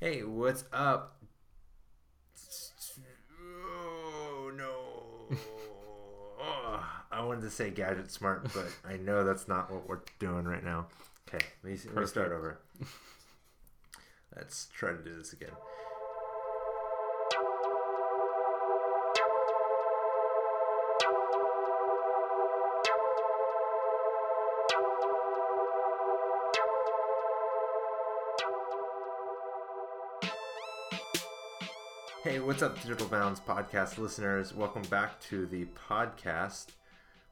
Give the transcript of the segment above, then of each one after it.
Hey, what's up? Oh no! Oh, I wanted to say gadget smart, but I know that's not what we're doing right now. Okay, let me, let me start over. Let's try to do this again. Hey, what's up, Digital Bounds podcast listeners? Welcome back to the podcast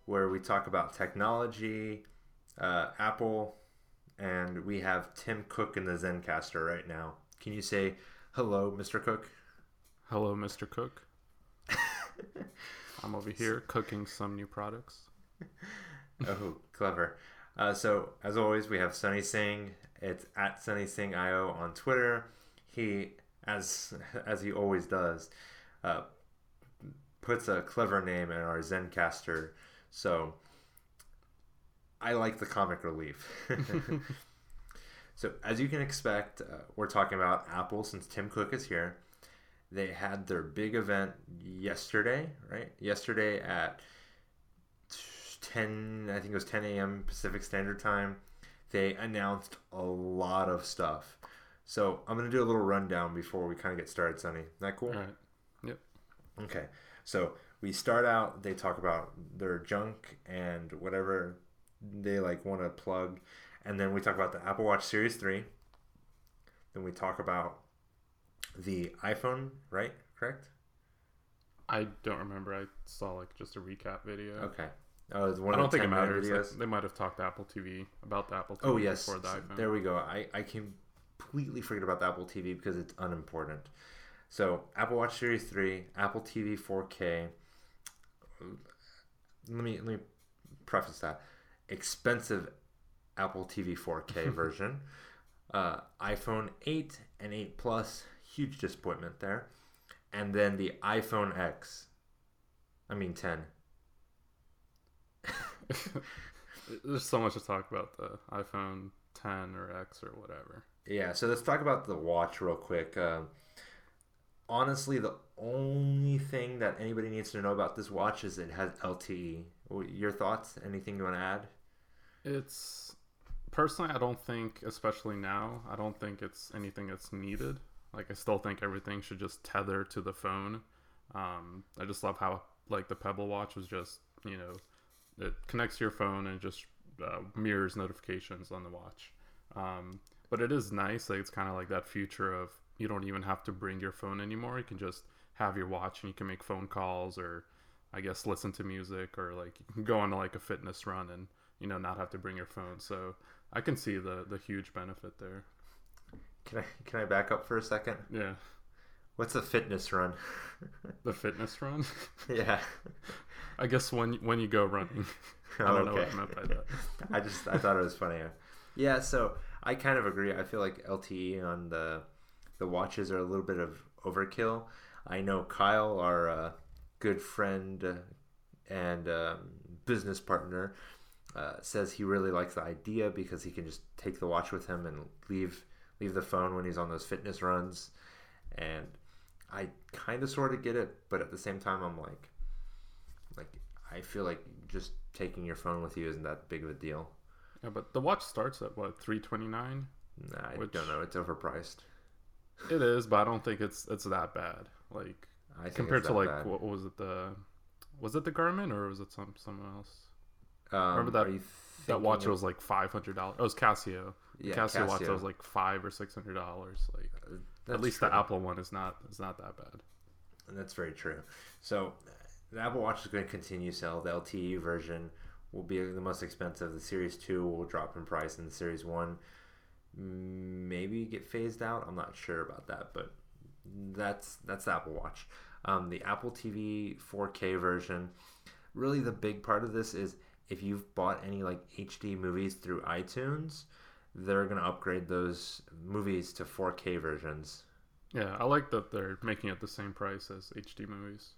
where we talk about technology, uh, Apple, and we have Tim Cook in the Zencastr right now. Can you say hello, Mr. Cook? Hello, Mr. Cook. I'm over here cooking some new products. oh, clever. Uh, so, as always, we have Sunny Singh. It's at Sunny Singh IO on Twitter. He as as he always does, uh, puts a clever name in our Zencastr. So I like the comic relief. so as you can expect, uh, we're talking about Apple since Tim Cook is here. They had their big event yesterday, right? Yesterday at 10, I think it was 10 a.m. Pacific Standard Time. They announced a lot of stuff. So I'm gonna do a little rundown before we kind of get started, Sunny. Is that cool? All right. Yep. Okay. So we start out. They talk about their junk and whatever they like want to plug, and then we talk about the Apple Watch Series Three. Then we talk about the iPhone, right? Correct. I don't remember. I saw like just a recap video. Okay. Oh, it's one I don't think it matters. Like, they might have talked to Apple TV about the Apple TV oh, yes. before the iPhone. There we go. I, I can completely forget about the Apple TV because it's unimportant. So Apple Watch Series 3, Apple TV 4K. Let me let me preface that. Expensive Apple TV 4K version. Uh, iPhone 8 and 8 Plus, huge disappointment there. And then the iPhone X. I mean 10. There's so much to talk about the iPhone 10 or X or whatever. Yeah, so let's talk about the watch real quick. Uh, honestly, the only thing that anybody needs to know about this watch is it has LTE. Your thoughts? Anything you want to add? It's personally, I don't think, especially now, I don't think it's anything that's needed. Like, I still think everything should just tether to the phone. Um, I just love how like the Pebble Watch was just you know it connects to your phone and just uh, mirrors notifications on the watch. Um, but it is nice. Like it's kind of like that future of you don't even have to bring your phone anymore. You can just have your watch and you can make phone calls or I guess listen to music or like you can go on like a fitness run and you know not have to bring your phone. So I can see the the huge benefit there. Can I can I back up for a second? Yeah. What's a fitness run? the fitness run? yeah. I guess when when you go running. I don't okay. know what I meant by that. I just I thought it was funny. Yeah, so I kind of agree. I feel like LTE on the the watches are a little bit of overkill. I know Kyle, our uh, good friend and um, business partner, uh, says he really likes the idea because he can just take the watch with him and leave leave the phone when he's on those fitness runs. And I kind of sort of get it, but at the same time, I'm like, like I feel like just taking your phone with you isn't that big of a deal. Yeah, but the watch starts at what three twenty nine. Nah, I which, don't know. It's overpriced. It is, but I don't think it's it's that bad. Like compared to like bad. what was it the was it the Garmin or was it some someone else? Um, Remember that that watch of... was like five hundred dollars. Oh, it was Casio. Yeah, Casio, Casio watch was like five or six hundred dollars. Like uh, at least true. the Apple one is not is not that bad. And that's very true. So the Apple Watch is going to continue sell the LTE version will be the most expensive. The Series 2 will drop in price, and the Series 1 maybe get phased out. I'm not sure about that, but that's that's the Apple Watch. Um, the Apple TV 4K version. Really, the big part of this is if you've bought any like HD movies through iTunes, they're gonna upgrade those movies to 4K versions. Yeah, I like that they're making it the same price as HD movies.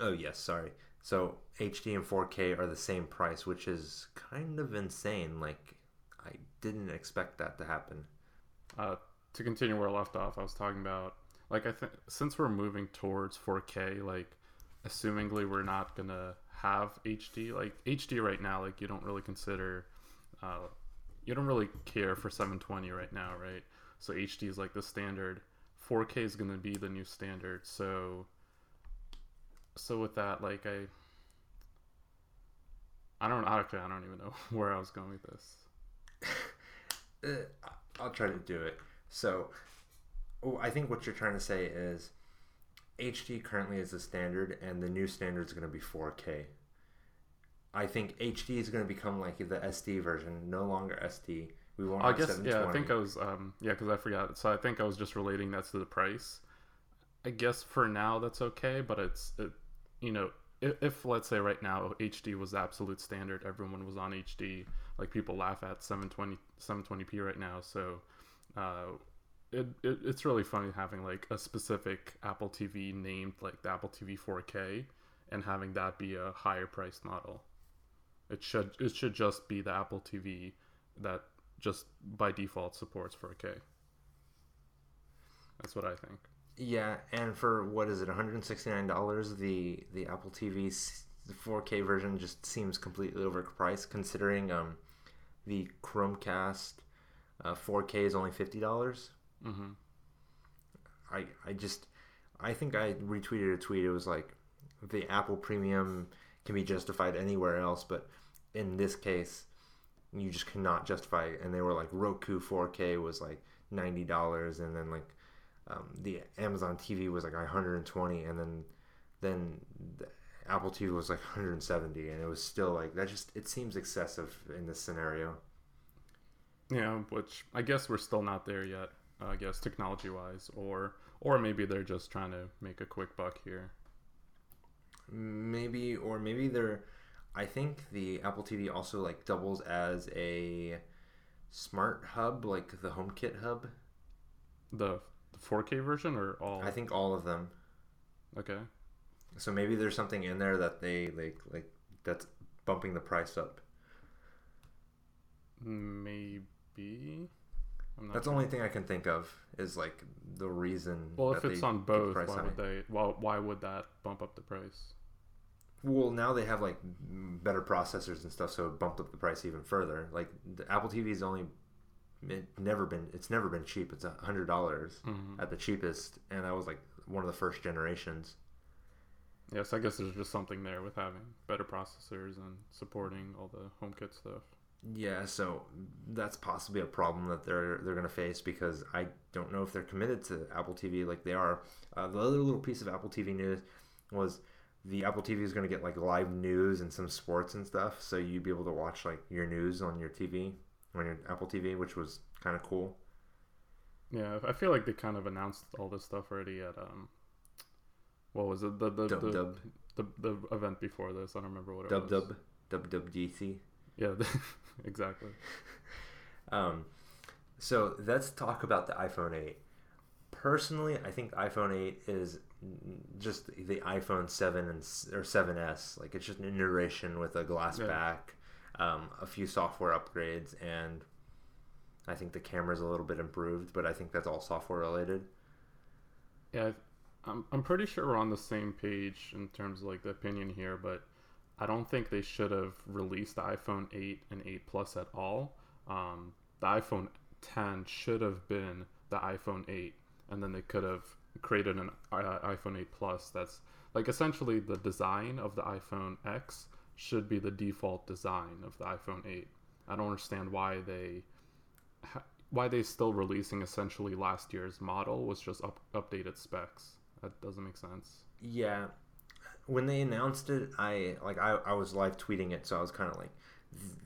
Oh yes, sorry. So HD and 4K are the same price, which is kind of insane. Like I didn't expect that to happen. Uh, to continue where I left off, I was talking about like I think since we're moving towards 4K, like assumingly we're not gonna have HD. Like HD right now, like you don't really consider, uh, you don't really care for 720 right now, right? So HD is like the standard. 4K is gonna be the new standard. So, so with that, like I, I don't actually I don't even know where I was going with this. Uh, I'll try to do it. So, oh, I think what you're trying to say is HD currently is the standard, and the new standard is going to be 4K. I think HD is going to become like the SD version, no longer SD. We won't. I guess yeah. I think I was um yeah because I forgot. So I think I was just relating that to the price. I guess for now that's okay, but it's it, you know if, if let's say right now HD was absolute standard, everyone was on HD. Like people laugh at 720 720p right now. So uh, it, it it's really funny having like a specific Apple TV named like the Apple TV 4K and having that be a higher priced model. It should it should just be the Apple TV that just by default supports 4K. That's what I think. Yeah, and for what is it, one hundred and sixty nine dollars? The the Apple TV 4K version just seems completely overpriced, considering um, the Chromecast uh, 4K is only fifty dollars. hmm I I just I think I retweeted a tweet. It was like the Apple Premium can be justified anywhere else, but in this case, you just cannot justify. It. And they were like Roku 4K was like ninety dollars, and then like um, the Amazon TV was like 120, and then then the Apple TV was like 170, and it was still like that. Just it seems excessive in this scenario. Yeah, which I guess we're still not there yet. uh, I guess technology wise, or or maybe they're just trying to make a quick buck here. maybe or maybe they're i think the apple tv also like doubles as a smart hub like the homekit hub The, the 4K version or all? i think all of them okay. so maybe there's something in there that they like like that's bumping the price up Maybe. I'm not that's the only thing i can think of is like the reason Well, if that it's on both, why high. would they? Why, why would that bump up the price? well now they have like better processors and stuff so it bumped up the price even further like the apple TV is only it never been it's never been cheap it's a hundred dollars hmm at the cheapest, and that was like one of the first generations. Yes, I guess there's just something there with having better processors and supporting all the HomeKit stuff. Yeah, so that's possibly a problem that they're they're gonna face because I don't know if they're committed to Apple TV like they are. Uh, the other little piece of Apple TV news was the Apple TV is gonna get like live news and some sports and stuff, so you'd be able to watch like your news on your TV on your Apple TV, which was kind of cool. Yeah, I feel like they kind of announced all this stuff already at um, what was it the the Dub the, dub the, the event before this? I don't remember what it dub was. dub dub dub DC. Yeah, exactly. Um, so let's talk about the iPhone 8. Personally, I think iPhone 8 is just the iPhone 7 and or 7s. Like it's just an iteration with a glass Yeah. back, um, a few software upgrades, and I think the camera's a little bit improved. But I think that's all software related. Yeah, I'm I'm pretty sure we're on the same page in terms of like the opinion here, but I don't think they should have released the iPhone 8 and 8 Plus at all. Um, the iPhone 10 should have been the iPhone 8, and then they could have created an uh, iPhone 8 Plus that's like essentially the design of the iPhone X should be the default design of the iPhone 8. I don't understand why they why they still releasing essentially last year's model was just up, updated specs. That doesn't make sense. Yeah, when they announced it, I like I, I was live tweeting it, so I was kind of like,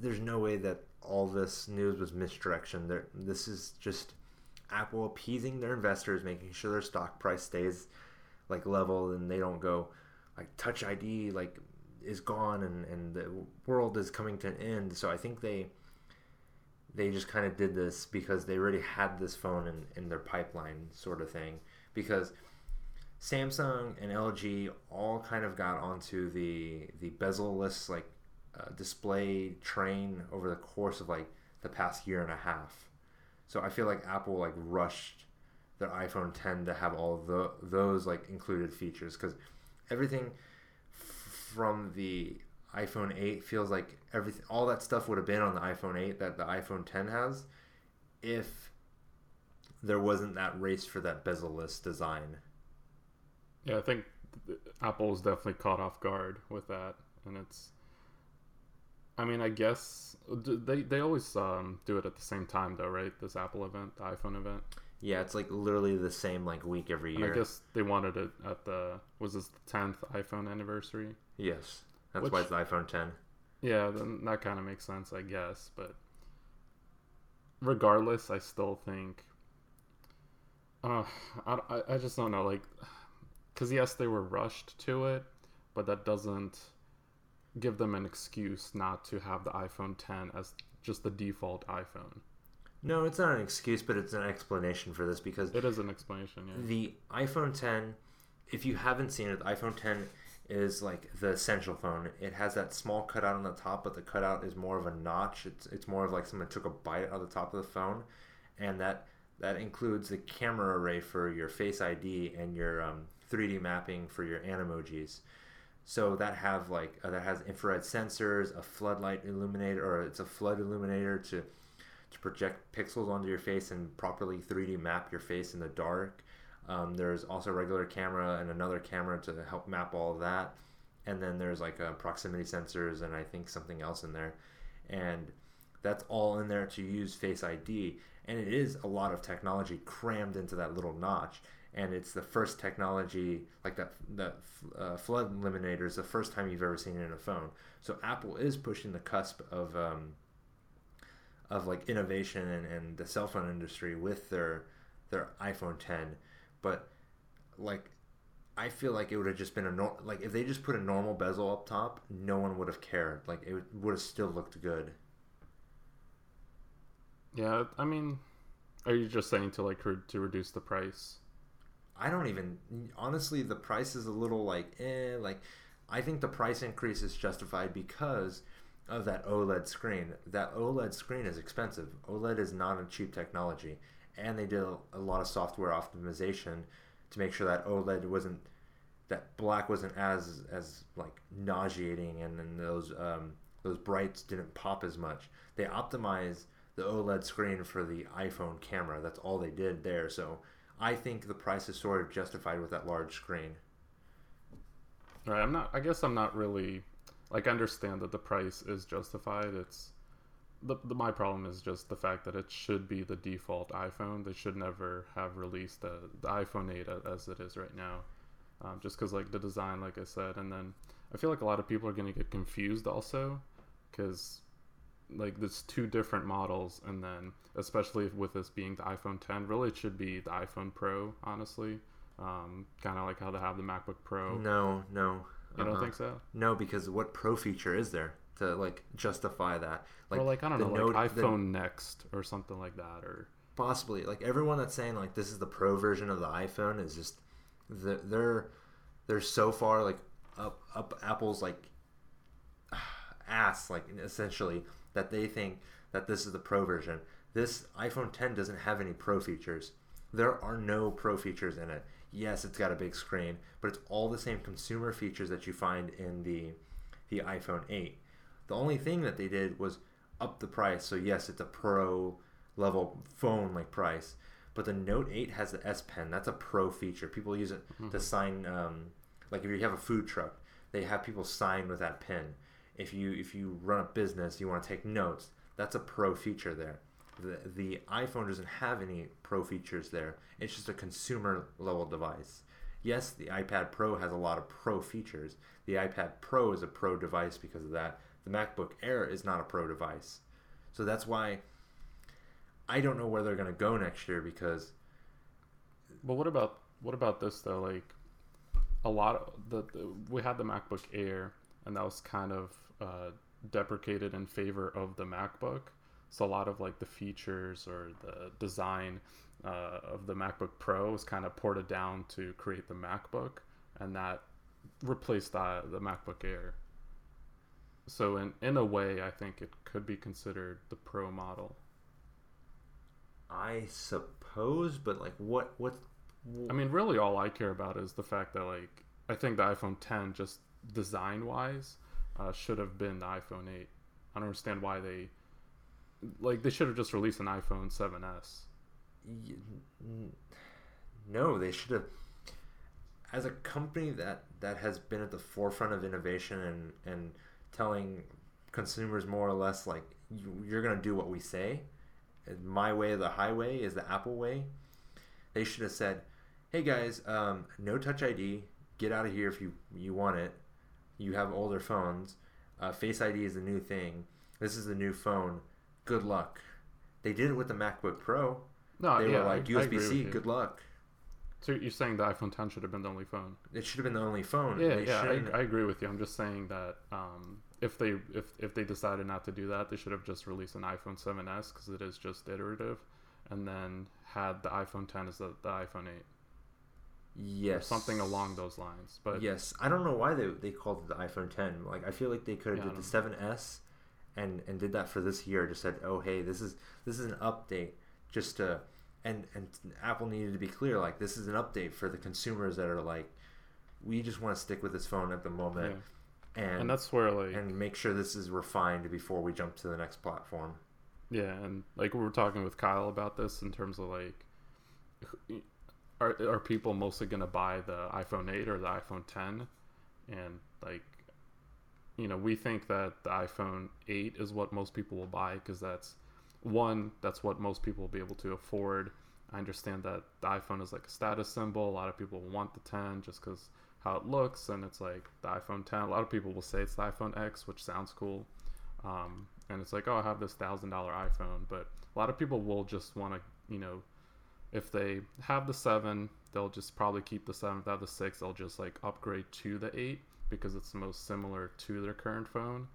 "There's no way that all this news was misdirection. There, this is just Apple appeasing their investors, making sure their stock price stays like level, and they don't go like Touch ID like is gone, and and the world is coming to an end. So I think they they just kind of did this because they already had this phone in, in their pipeline, sort of thing. Because Samsung and LG all kind of got onto the the bezel-less like uh, display train over the course of like the past year and a half. So I feel like Apple like rushed their iPhone 10 to have all the those like included features because everything from the iPhone 8 feels like everything all that stuff would have been on the iPhone 8 that the iPhone 10 has if there wasn't that race for that bezel-less design. Yeah, I think Apple was definitely caught off guard with that, and it's. I mean, I guess they they always um, do it at the same time, though, right? This Apple event, the iPhone event. Yeah, it's like literally the same like week every year. I guess they wanted it at the was this the tenth iPhone anniversary? Yes, that's Which- why it's the iPhone 10. Yeah, then that kind of makes sense, I guess. But regardless, I still think. Uh, I, I, just don't know, like, because yes, they were rushed to it, but that doesn't give them an excuse not to have the iPhone 10 as just the default iPhone. No, it's not an excuse, but it's an explanation for this because It is an explanation, yeah. the iPhone 10, if you haven't seen it, the iPhone 10 is like the essential phone. It has that small cutout on the top, but the cutout is more of a notch. It's it's more of like someone took a bite out of the top of the phone, and that that includes the camera array for your Face ID and your um, 3D mapping for your animojis. So that have like uh, that has infrared sensors, a floodlight illuminator, or it's a flood illuminator to to project pixels onto your face and properly 3D map your face in the dark. Um, there's also a regular camera and another camera to help map all of that. And then there's like proximity sensors and I think something else in there. And that's all in there to use Face ID. And it is a lot of technology crammed into that little notch. And it's the first technology, like that, that uh, flood illuminator is the first time you've ever seen it in a phone. So Apple is pushing the cusp of um, of like innovation and, and the cell phone industry with their their iPhone 10 but like I feel like it would have just been a nor- like if they just put a normal bezel up top no one would have cared like it would have still looked good Yeah, I mean, are you just saying to like to reduce the price? I don't even honestly the price is a little like eh like I think the price increase is justified because of that OLED screen. That OLED screen is expensive. OLED is not a cheap technology and they did a, lot of software optimization to make sure that OLED wasn't that black wasn't as as like nauseating and then those um, those brights didn't pop as much. They optimized the OLED screen for the iPhone camera. That's all they did there. So I think the price is sort of justified with that large screen. Right. I'm not. I guess I'm not really like understand that the price is justified. It's the, the my problem is just the fact that it should be the default iPhone. They should never have released the, the iPhone 8 a- as it is right now. Um, just because like the design, like I said, and then I feel like a lot of people are gonna get confused also, because like there's two different models, and then especially with this being the iPhone 10, really it should be the iPhone Pro, honestly. Um, kind of like how they have the MacBook Pro. No, no. You don't uh-uh. think so? No, because what pro feature is there to like justify that? Like, or like I don't the know, like Note- the- iPhone Next or something like that, or possibly. Like everyone that's saying like this is the pro version of the iphone is just they're they're, they're so far like up up apple's like ass like essentially that they think that this is the pro version. This iphone 10 doesn't have any pro features. There are no pro features in it. Yes it's got a big screen but it's all the same consumer features that you find in the the iphone 8 the only thing that they did was up the price so yes it's a pro level phone like price. But the Note 8 has the S Pen. That's a pro feature. People use it to sign. Um, like if you have a food truck, they have people sign with that pen. If you if you run a business, you want to take notes. That's a pro feature there. The the iPhone doesn't have any pro features there. It's just a consumer level device. Yes, the iPad Pro has a lot of pro features. The iPad Pro is a pro device because of that. The MacBook Air is not a pro device. So that's why I don't know where they're going to go next year because But what about what about this though? Like a lot of the, the we had the MacBook Air, and that was kind of uh, deprecated in favor of the MacBook. So a lot of like the features or the design uh, of the MacBook Pro was kind of ported down to create the MacBook, and that replaced the the MacBook Air. So in in a way, I think it could be considered the Pro model. I suppose, but like, what what? I mean, really, all I care about is the fact that like I think the iPhone 10, just design wise, uh, should have been the iPhone 8. I don't understand why they like they should have just released an iPhone 7s. y- n- No, they should have. As a company that that has been at the forefront of innovation and and telling consumers more or less like you, you're gonna do what we say, my way or the highway is the Apple way. They should have said, "Hey guys, um, no Touch ID. Get out of here if you you want it. You have older phones. Uh, Face ID is the new thing. This is the new phone. Good luck." They did it with the MacBook Pro. No, They yeah, were like I- I agree USB C. Good luck. So you're saying the iPhone 10 should have been the only phone? It should have been the only phone. Yeah, They yeah, I, I agree with you. I'm just saying that um, if they if if they decided not to do that, they should have just released an iPhone 7s because it is just iterative, and then had the iPhone 10 as the, the iPhone 8 or yes, something along those lines. But yes, I don't know why they they called it the iPhone 10. Like I feel like they could have Yeah, did the 7s, and and did that for this year. Just said, oh hey, this is this is an update. Just to and and Apple needed to be clear. Like this is an update for the consumers that are like, we just want to stick with this phone at the yeah. moment, and and that's where like and make sure this is refined before we jump to the next platform. Yeah, and like we were talking with Kyle about this in terms of like, are are people mostly gonna buy the iPhone 8 or the iPhone 10? And like, you know, we think that the iPhone 8 is what most people will buy because that's one, that's what most people will be able to afford. I understand that the iPhone is like a status symbol. A lot of people want the 10 just because how it looks, and it's like the iPhone 10. A lot of people will say it's the iPhone X, which sounds cool. Um, and it's like, oh, I have this thousand dollar iPhone, but a lot of people will just want to, you know, if they have the seven, they'll just probably keep the seven. They have the six, they'll just like upgrade to the eight because it's the most similar to their current phone.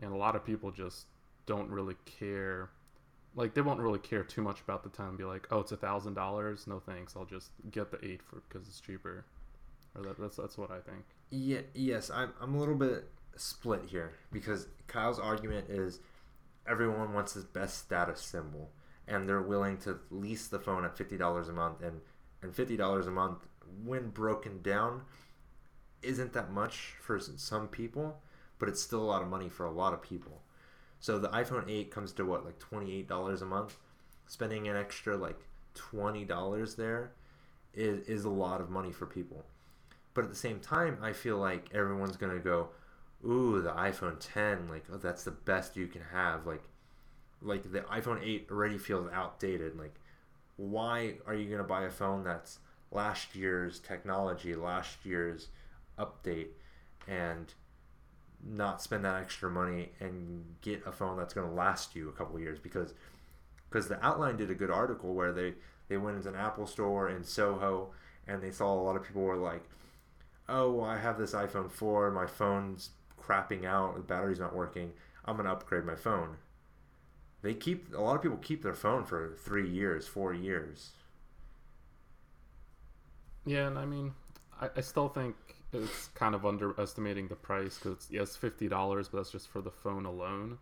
And a lot of people just don't really care. Like they won't really care too much about the ten. And be like, oh, it's a thousand dollars. No thanks. I'll just get the eight for because it's cheaper. Or that, that's that's what I think. Yeah, yes, I'm, I'm a little bit split here because Kyle's argument is everyone wants his best status symbol and they're willing to lease the phone at $50 a month and, and $50 a month when broken down isn't that much for some people but it's still a lot of money for a lot of people so the iphone 8 comes to what like $28 a month spending an extra like $20 there is, is a lot of money for people but at the same time, I feel like everyone's gonna go, "Ooh, the iPhone 10, like, oh, that's the best you can have." Like, like the iPhone 8 already feels outdated. Like, why are you gonna buy a phone that's last year's technology, last year's update, and not spend that extra money and get a phone that's gonna last you a couple years? Because, because the Outline did a good article where they they went into an Apple store in Soho and they saw a lot of people were like oh, well, I have this iPhone 4, my phone's crapping out, the battery's not working, I'm going to upgrade my phone. They keep, a lot of people keep their phone for three years, four years. Yeah, and I mean, I, I still think it's kind of underestimating the price because it's yes fifty dollars, but that's just for the phone alone.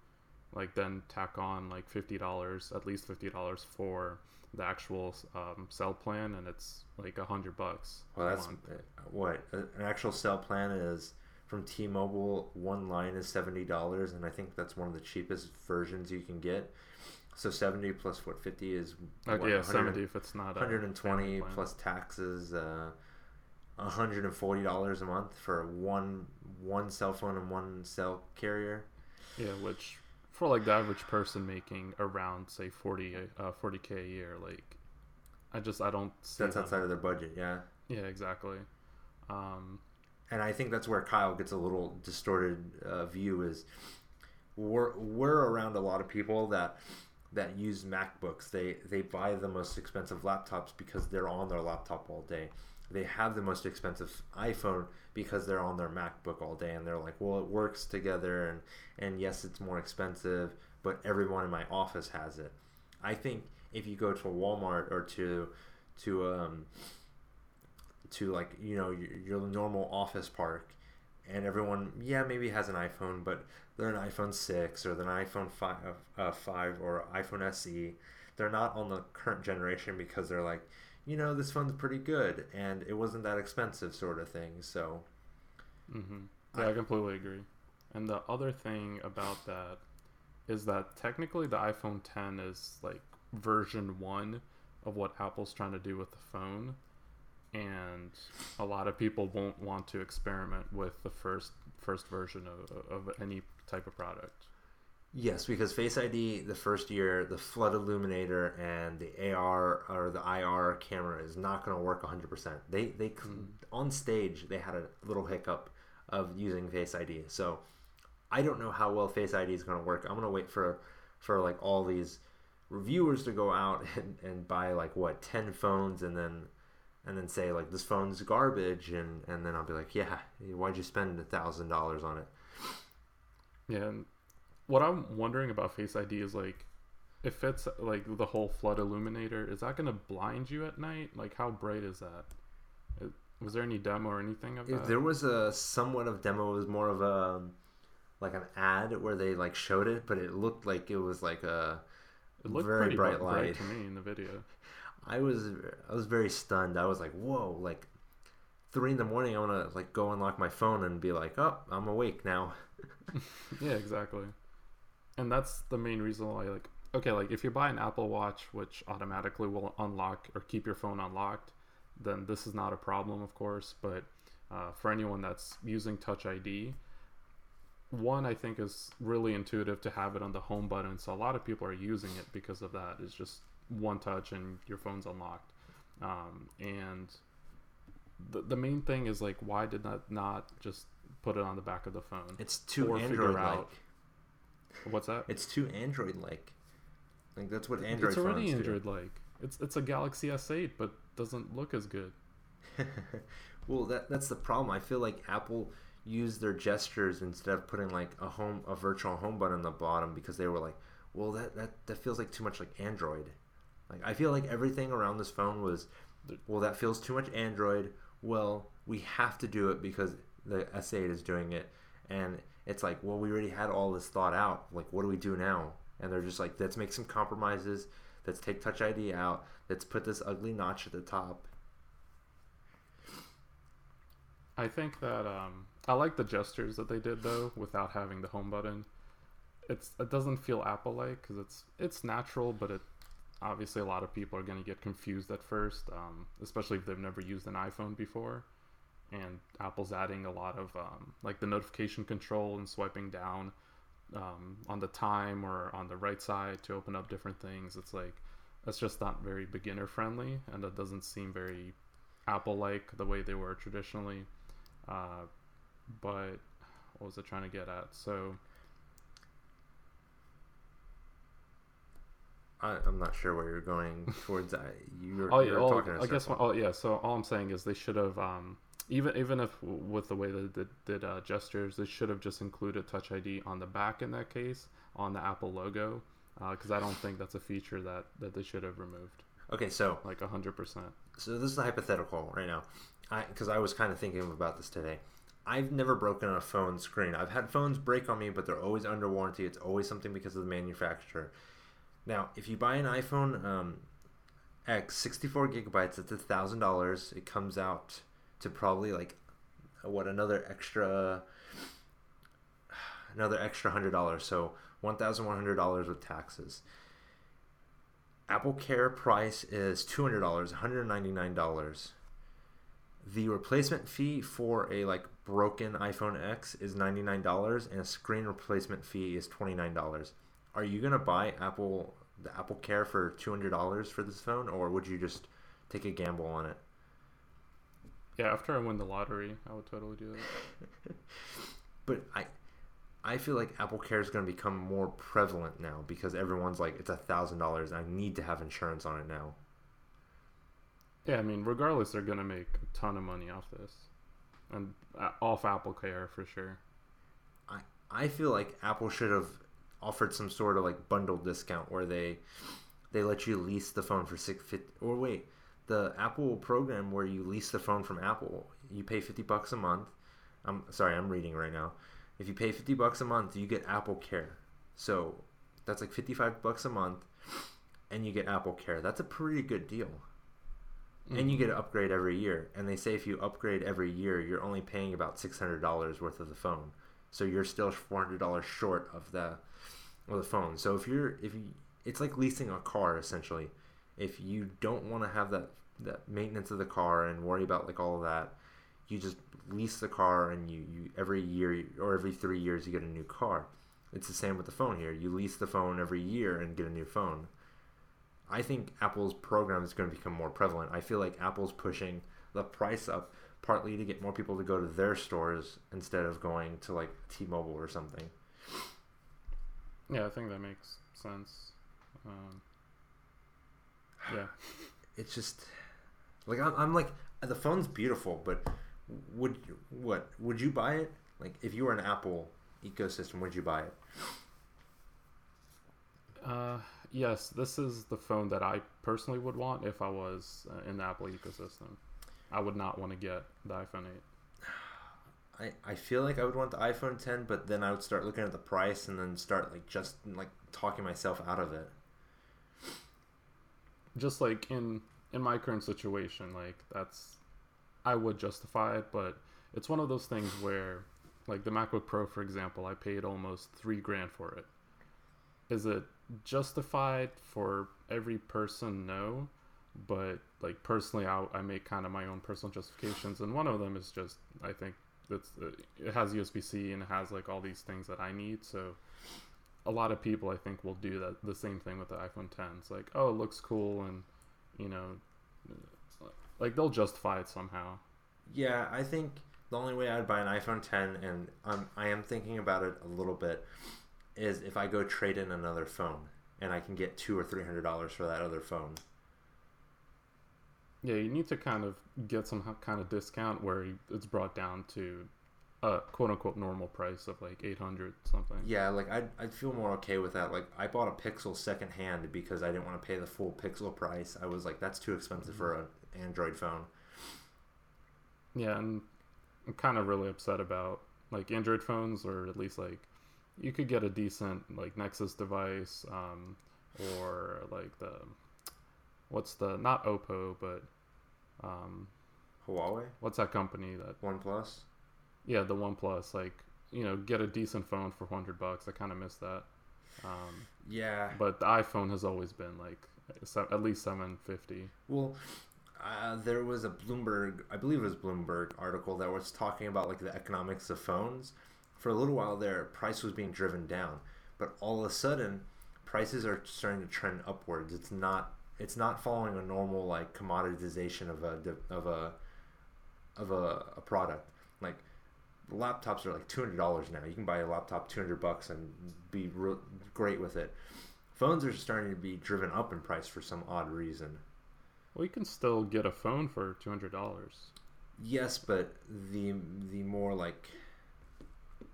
Like then tack on like fifty dollars, at least fifty dollars for the actual um, cell plan, and it's like a hundred bucks. Well, that's month. uh, what an actual cell plan is from T-Mobile. One line is seventy dollars, and I think that's one of the cheapest versions you can get. So seventy plus what fifty is Like, what, yeah, seventy if it's not 120 plus taxes uh, $140 a month for one one cell phone and one cell carrier Yeah, which for like the average person making around say 40 uh 40k a year, like I just I don't see that's outside of their budget yeah Yeah, exactly. Um, and i think that's where kyle gets a little distorted uh, view is we're we're around a lot of people that that use macbooks they they buy the most expensive laptops because they're on their laptop all day. They have the most expensive iphone because they're on their macbook all day and they're like well it works together and and yes it's more expensive but everyone in my office has it. I think if you go to walmart or to to um to like you know your, your normal office park and everyone yeah maybe has an iphone but they're an iphone 6 or they're an iphone 5, uh, 5 or iphone se they're not on the current generation because they're like, you know, this phone's pretty good and it wasn't that expensive, sort of thing. So, mm-hmm. yeah, I, I completely agree. And the other thing about that is that technically the iPhone 10 is like version one of what Apple's trying to do with the phone. And a lot of people won't want to experiment with the first first version of, of any type of product. Yes, because Face ID the first year, the flood illuminator and the AR or the IR camera is not going to work 100%. They they mm. on stage they had a little hiccup of using Face ID. So I don't know how well Face ID is going to work. I'm going to wait for for like all these reviewers to go out and, and buy like what 10 phones and then and then say like this phone's garbage and and then I'll be like, "Yeah, why'd you spend a $1000 on it?" Yeah, what I'm wondering about Face ID is like, if it's like the whole flood illuminator, is that going to blind you at night? Like, how bright is that? It, was there any demo or anything of that? There was a somewhat of demo. It was more of a like an ad where they like showed it, but it looked like it was like a it looked very bright light bright to me in the video. I was I was very stunned. I was like, whoa! Like three in the morning, I want to like go unlock my phone and be like, oh, I'm awake now. yeah, exactly. And that's the main reason why like okay like if you buy an apple watch which automatically will unlock or keep your phone unlocked then this is not a problem of course. But uh, for anyone that's using touch id one i think is really intuitive to have it on the home button. So a lot of people are using it because of that. It's just one touch and your phone's unlocked. Um, and the, the main thing is like why did that not just put it on the back of the phone it's too android like What's that? It's too Android like. Like that's what Android. It's already Android like. It's it's a Galaxy S8, but doesn't look as good. well, that that's the problem. I feel like Apple used their gestures instead of putting like a home a virtual home button on the bottom because they were like, well, that that that feels like too much like Android. Like I feel like everything around this phone was, well, that feels too much Android. Well, we have to do it because the S8 is doing it, and it's like, well, we already had all this thought out. Like, what do we do now? And they're just like, let's make some compromises. Let's take Touch ID out. Let's put this ugly notch at the top. I think that um, I like the gestures that they did though, without having the home button. It's it doesn't feel Apple-like because it's it's natural, but it obviously a lot of people are going to get confused at first, um, especially if they've never used an iPhone before and Apple's adding a lot of um, like the notification control and swiping down um, on the time or on the right side to open up different things. It's like that's just not very beginner friendly, and that doesn't seem very Apple like the way they were traditionally. Uh, but what was I trying to get at? So. I, am not sure where you're going towards. You're, oh yeah, well, I guess. oh yeah. So all I'm saying is they should have um, even even if with the way that they did uh, gestures, they should have just included Touch ID on the back in that case on the Apple logo, because uh, I don't think that's a feature that that they should have removed. Okay, so like hundred percent. So this is a hypothetical right now, because I, I was kind of thinking about this today. I've never broken a phone screen. I've had phones break on me, but they're always under warranty. It's always something because of the manufacturer. Now, if you buy an iPhone um, X, 64 gigabytes, it's a thousand dollars. It comes out to probably like what another extra another extra hundred dollars. So one thousand one hundred dollars with taxes. Apple care price is two hundred dollars one hundred ninety nine dollars. The replacement fee for a like broken iphone x is ninety nine dollars and a screen replacement fee is twenty nine dollars are you gonna buy apple the apple care for two hundred dollars for this phone or would you just take a gamble on it yeah, after I win the lottery, I would totally do that. but I, I feel like Apple Care is going to become more prevalent now because everyone's like, it's a thousand dollars. And I need to have insurance on it now. Yeah, I mean, regardless, they're going to make a ton of money off this, and uh, off Apple Care for sure. I I feel like Apple should have offered some sort of like bundle discount where they they let you lease the phone for six fifty. Or wait, the Apple program where you lease the phone from Apple. You pay 50 bucks a month. I'm sorry, I'm reading right now. If you pay 50 bucks a month, you get Apple Care. So that's like 55 bucks a month and you get Apple Care. That's a pretty good deal. And you mm-hmm. get an upgrade every year. And they say if you upgrade every year, you're only paying about six hundred dollars worth of the phone. So you're still four hundred dollars short of the of the phone. So if you're if you it's like leasing a car essentially. If you don't want to have that that maintenance of the car and worry about like all of that, you just lease the car and you, you every year or every three years you get a new car. It's the same with the phone here. You lease the phone every year and get a new phone. I think Apple's program is going to become more prevalent. I feel like Apple's pushing the price up partly to get more people to go to their stores instead of going to like T-Mobile or something. Yeah, I think that makes sense. Um, yeah, It's just like I'm, I'm like the phone's beautiful, but would you, what would you buy it? Like if you were an Apple ecosystem, would you buy it? uh, yes, this is the phone that I personally would want if I was uh, in the Apple ecosystem. I would not want to get the iPhone 8. I, I feel like I would want the iPhone 10, but then I would start looking at the price and then start like just like talking myself out of it. just like in in my current situation like that's i would justify it but it's one of those things where like the macbook pro for example i paid almost three grand for it is it justified for every person no but like personally i, I make kind of my own personal justifications and one of them is just i think uh, it has usb-c and it has like all these things that i need so a lot of people I think will do that the same thing with the iPhone 10. It's like, oh, it looks cool, and you know, like they'll justify it somehow. Yeah, I think the only way I'd buy an iPhone 10, and I'm, I am thinking about it a little bit, is if I go trade in another phone and I can get two or three hundred dollars for that other phone. Yeah, you need to kind of get some kind of discount where it's brought down to a quote unquote normal price of like 800 something. Yeah, like I'd, I'd feel more okay with that. Like I bought a Pixel secondhand because I didn't want to pay the full Pixel price. I was like, that's too expensive for an Android phone. Yeah, and I'm kind of really upset about like Android phones, or at least like you could get a decent like Nexus device, um, or like the what's the not Oppo, but um, Huawei, what's that company that OnePlus. yeah the OnePlus like you know get a decent phone for 100 bucks. I kind of miss that. Um, Yeah. but the iPhone has always been like at least 750. Well, uh, there was a Bloomberg, I believe it was Bloomberg article that was talking about like the economics of phones. For a little while there, price was being driven down, but all of a sudden, prices are starting to trend upwards. It's not it's not following a normal like commoditization of a of a of a, a product. Like laptops are like two hundred dollars now. You can buy a laptop two hundred bucks and be re- great with it. Phones are starting to be driven up in price for some odd reason. Well, you can still get a phone for $200. Yes, Yes, but the the more like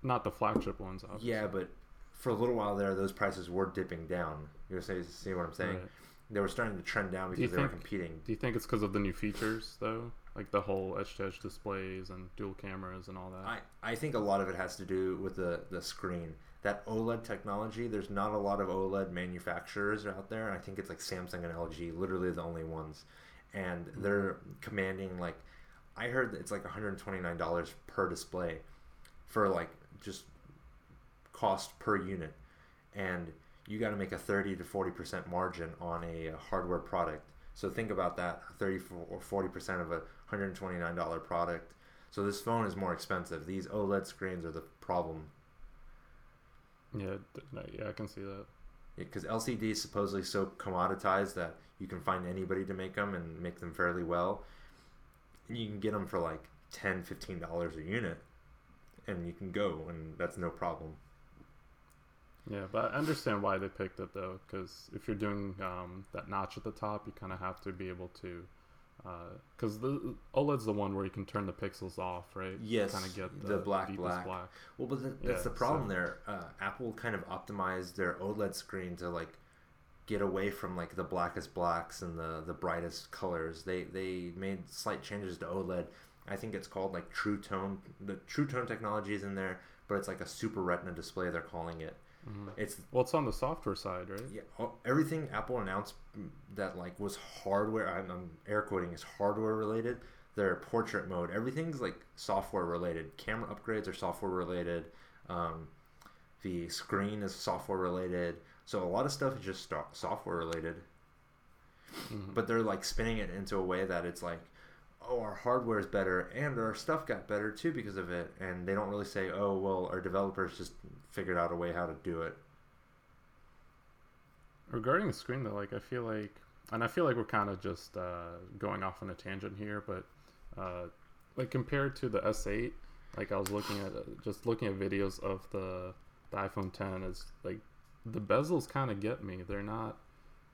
Not the flagship ones, obviously. yeah, but for a little while there, those prices were dipping down. You see, see what I'm saying? Right. They were starting to trend down because they were competing. Do you think it's because of the new features, though? Like the whole edge-to-edge displays and dual cameras and all that? I, I think a lot of it has to do with the, the screen. That OLED technology, there's not a lot of OLED manufacturers out there. I think it's like Samsung and LG, literally the only ones. And hmm. they're commanding like, I heard that it's like $129 per display for like just cost per unit. And you got to make a 30 to 40% margin on a uh, hardware product. So think about that 30 or 40% of a $129 product. So this phone is more expensive. These OLED screens are the problem yeah, yeah, I can see that. because LCD is supposedly so commoditized that you can find anybody to make them and make them fairly well. And you can get them for like 10 $15 a unit and you can go and that's no problem. Yeah, but I understand why they picked it though, because if you're doing um, that notch at the top, you kind of have to be able to, because the OLED's the one where you can turn the pixels off, right? Yes, kind of get the black, deepest black. Well, but th- that's Yeah, the problem so- there. Uh, Apple kind of optimized their OLED screen to like get away from like the blackest blacks and the the brightest colors. They they made slight changes to OLED. I think it's called like True Tone. The True Tone technology is in there, but it's like a Super Retina display. They're calling it. Mhm. It's Well, it's on the software side, right? yeah, everything Apple announced that like was hardware. I'm, air quoting is hardware related. Their portrait mode, everything's like software related. Camera upgrades are software related. Um, the screen is software related. So a lot of stuff is just software related. Mhm. But they're like spinning it into a way that it's like, oh, our hardware is better and our stuff got better too because of it. And they don't really say, oh, well, our developers just figured out a way how to do it. Regarding the screen, though, like I feel like, and I feel like we're kind of just uh, going off on a tangent here, but uh, like compared to the S8, like I was looking at uh, just looking at videos of the the iPhone 10 is like the bezels kind of get me. They're not.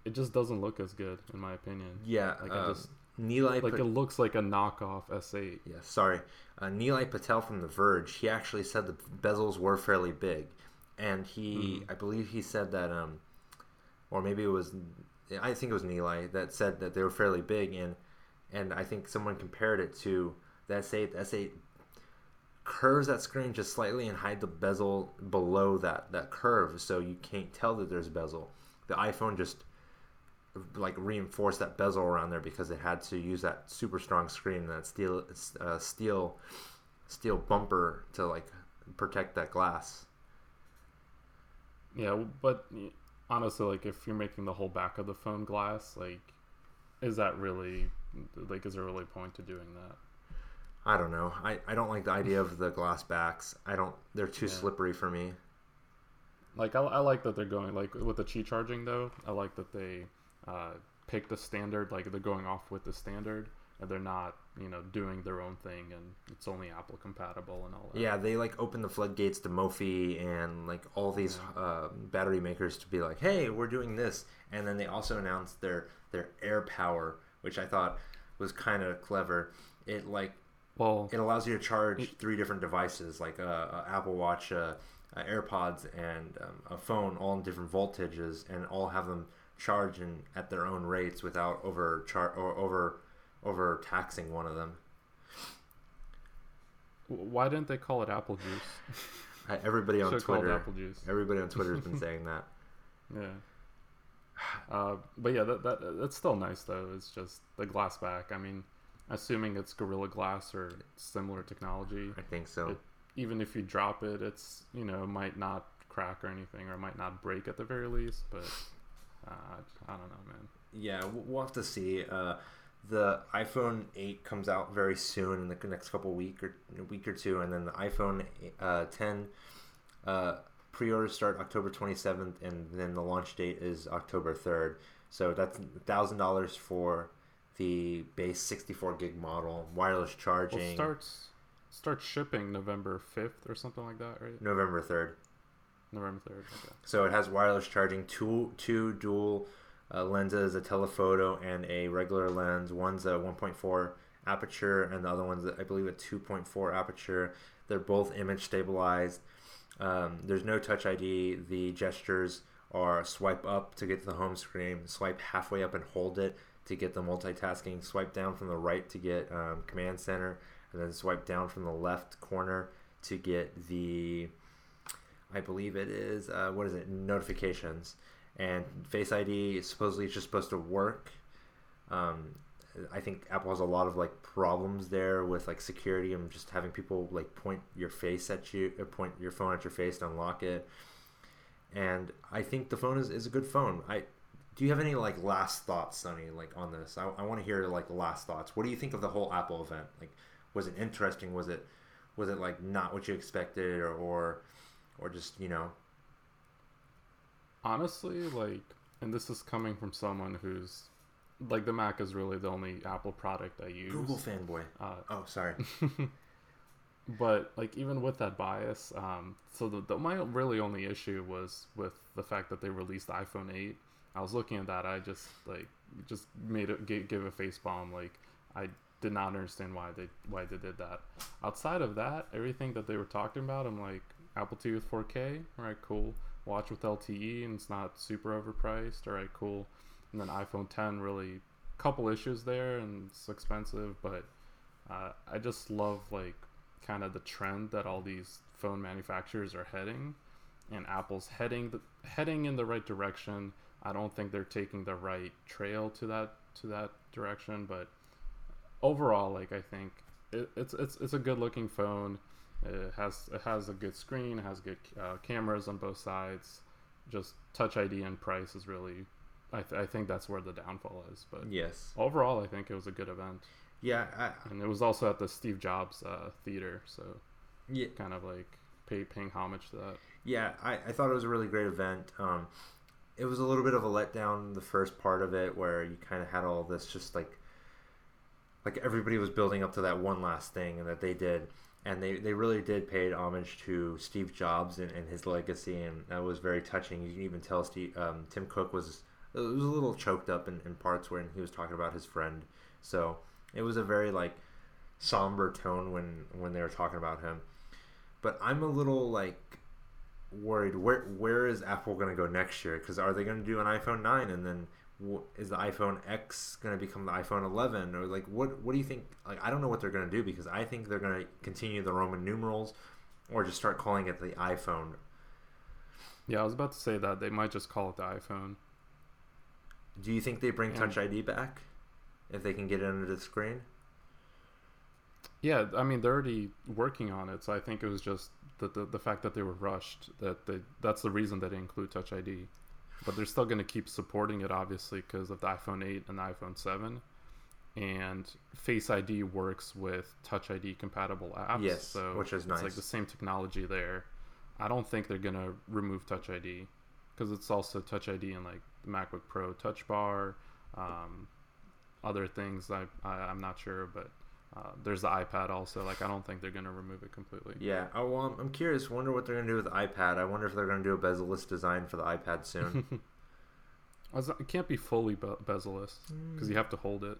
It just doesn't look as good, in my opinion. Yeah, Like, I um, just- Nilay Like it looks like a knockoff S8. yeah, sorry, uh, Nilay Patel from The Verge. He actually said the bezels were fairly big, and he, Mhm. I believe, he said that, um, or maybe it was, I think it was Nilay that said that they were fairly big, and and I think someone compared it to the S8. The S8 curves that screen just slightly and hide the bezel below that that curve, so you can't tell that there's bezel. The iPhone just like reinforce that bezel around there because it had to use that super strong screen and that steel uh, steel steel bumper to like protect that glass. Yeah, but honestly, like if you're making the whole back of the phone glass, like, is that really like is there really a point to doing that? I don't know. I, I don't like the idea of the glass backs. I don't. They're too Yeah. slippery for me. Like I, I like that they're going like with the Qi charging though. I like that they uh, picked the standard. Like they're going off with the standard, and they're not you know doing their own thing, and it's only Apple compatible and all that. Yeah, they like open the floodgates to Mophie and like all these uh, battery makers to be like, hey, we're doing this, and then they also announced their their Air Power, which I thought was kind of clever. It like Well, it allows you to charge three different devices like a, a Apple Watch, uh, uh, AirPods, and um, a phone, all in different voltages, and all have them charge in, at their own rates without over char- or over over taxing one of them. why didn't they call it Apple Juice? Everybody on Should call it Twitter, Apple Juice. everybody on Twitter has been saying that. Yeah. Uh, but yeah, that, that that's still nice though. It's just the glass back. I mean, assuming it's Gorilla Glass or similar technology, I think so. It- even if you drop it, it's you know might not crack or anything, or it might not break at the very least. But uh, I don't know, man. Yeah, we'll have to see. Uh, the iPhone 8 comes out very soon in the next couple week or week or two, and then the iPhone uh, 10 uh, pre-orders start October 27th, and then the launch date is October 3rd. So that's thousand dollars for the base 64 gig model, wireless Well, charging. it starts starts shipping November fifth or something like that, right? November 3rd. November third. Okay. So it has wireless charging, two two dual uh, lenses, a telephoto, and a regular lens. One's a 1.4 aperture, and the other one's I believe a 2.4 aperture. They're both image stabilized. Um, there's no Touch ID. The gestures are swipe up to get to the home screen, swipe halfway up and hold it to get the multitasking, swipe down from the right to get um, command center, and then swipe down from the left corner to get the I believe it is uh, what is it notifications and Face ID is supposedly just supposed to work. Um, I think Apple has a lot of like problems there with like security and just having people like point your face at you, or point your phone at your face to unlock it. And I think the phone is, is a good phone. I do you have any like last thoughts, Sunny, like on this? I, I want to hear like last thoughts. What do you think of the whole Apple event? Like, was it interesting? Was it was it like not what you expected, or or, or just you know Honestly, like, and this is coming from someone who's like the Mac is really the only Apple product I use. Google fanboy? Uh, Oh, sorry. but like even with that bias, um, so the, the my really only issue was with the fact that they released the iPhone 8. I was looking at that, I just like just made it give, give a face bomb. Like I did not understand why they why they did that. Outside of that, everything that they were talking about, I'm like Apple TV with 4K, all right, cool. Watch with LTE and it's not super overpriced, all right, cool. And then iPhone 10, really couple issues there and it's expensive, but uh, I just love like kind of the trend that all these phone manufacturers are heading and Apple's heading the, heading in the right direction. I don't think they're taking the right trail to that to that direction, but overall, like I think it, it's it's it's a good looking phone. It has it has a good screen, it has good uh, cameras on both sides. Just Touch ID and price is really, I, th- I think that's where the downfall is. But yes, overall, I think it was a good event. Yeah, I, and it was also at the Steve Jobs uh, theater, so yeah, kind of like pay, paying homage to that. Yeah, I, I thought it was a really great event. Um, it was a little bit of a letdown the first part of it where you kind of had all this just like like everybody was building up to that one last thing and that they did and they, they really did pay homage to Steve Jobs and, and his legacy and that was very touching. You can even tell Steve, um, Tim Cook was was a little choked up in, in parts when he was talking about his friend. So it was a very like somber tone when when they were talking about him. But I'm a little like worried where where is Apple going to go next year? Because are they going to do an iPhone nine and then is the iPhone X going to become the iPhone 11 or like what what do you think? Like I don't know what they're going to do because I think they're going to continue the Roman numerals or just start calling it the iPhone. Yeah, I was about to say that they might just call it the iPhone. Do you think they bring and Touch ID back if they can get it under the screen? Yeah, I mean they're already working on it, so I think it was just the, the, the fact that they were rushed that they that's the reason that they didn't include Touch ID. But they're still going to keep supporting it, obviously, because of the iPhone 8 and the iPhone 7. And Face ID works with Touch ID compatible apps. Yes, so which is nice. Like the same technology there. I don't think they're going to remove Touch ID because it's also Touch ID in like the MacBook Pro Touch Bar, um, other things. I, I I'm not sure, but uh, there's the iPad also. Like I don't think they're gonna remove it completely. Yeah. Oh well, I'm curious. Wonder what they're gonna do with the iPad. I wonder if they're gonna do a bezel-less design for the iPad soon. it can't be fully be- bezel-less because you have to hold it.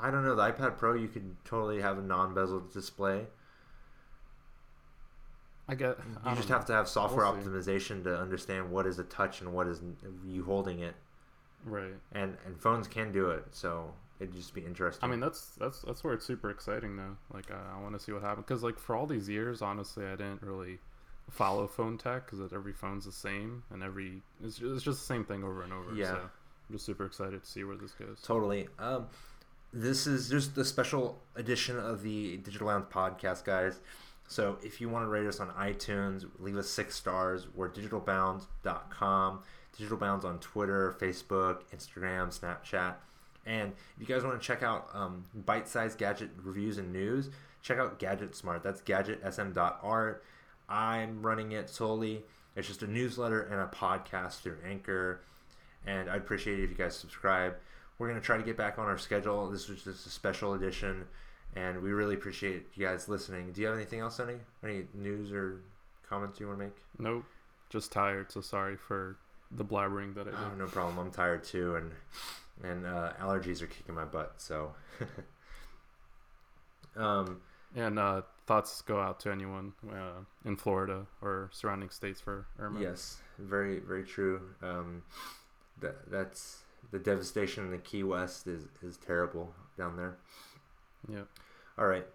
I don't know. The iPad Pro, you could totally have a non-bezel display. I get. You just know. have to have software we'll optimization to understand what is a touch and what is you holding it. Right. And and phones can do it, so it'd just be interesting. I mean, that's that's that's where it's super exciting though. Like, I, I want to see what happens because like for all these years, honestly, I didn't really follow phone tech because every phone's the same and every it's just, it's just the same thing over and over. Yeah. So I'm just super excited to see where this goes. Totally. Um, this is just the special edition of the Digital Bounds podcast, guys. So if you want to rate us on iTunes, leave us six stars. We're digitalbounds.com, Digital Bounds on Twitter, Facebook, Instagram, Snapchat. And if you guys want to check out um, bite-sized gadget reviews and news, check out Gadget Smart. That's gadgetsm.art. I'm running it solely. It's just a newsletter and a podcast through Anchor. And I'd appreciate it if you guys subscribe. We're going to try to get back on our schedule. This was just a special edition, and we really appreciate you guys listening. Do you have anything else, Sunny? Any news or comments you want to make? Nope. Just tired, so sorry for the blabbering that I did. Oh, no problem. I'm tired too, and and uh, allergies are kicking my butt. So, um, and uh, thoughts go out to anyone uh, in Florida or surrounding states for Irma. Yes, very very true. Um, that that's the devastation in the Key West is is terrible down there. Yep. All right.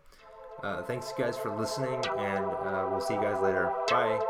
Uh, thanks, guys, for listening, and uh, we'll see you guys later. Bye.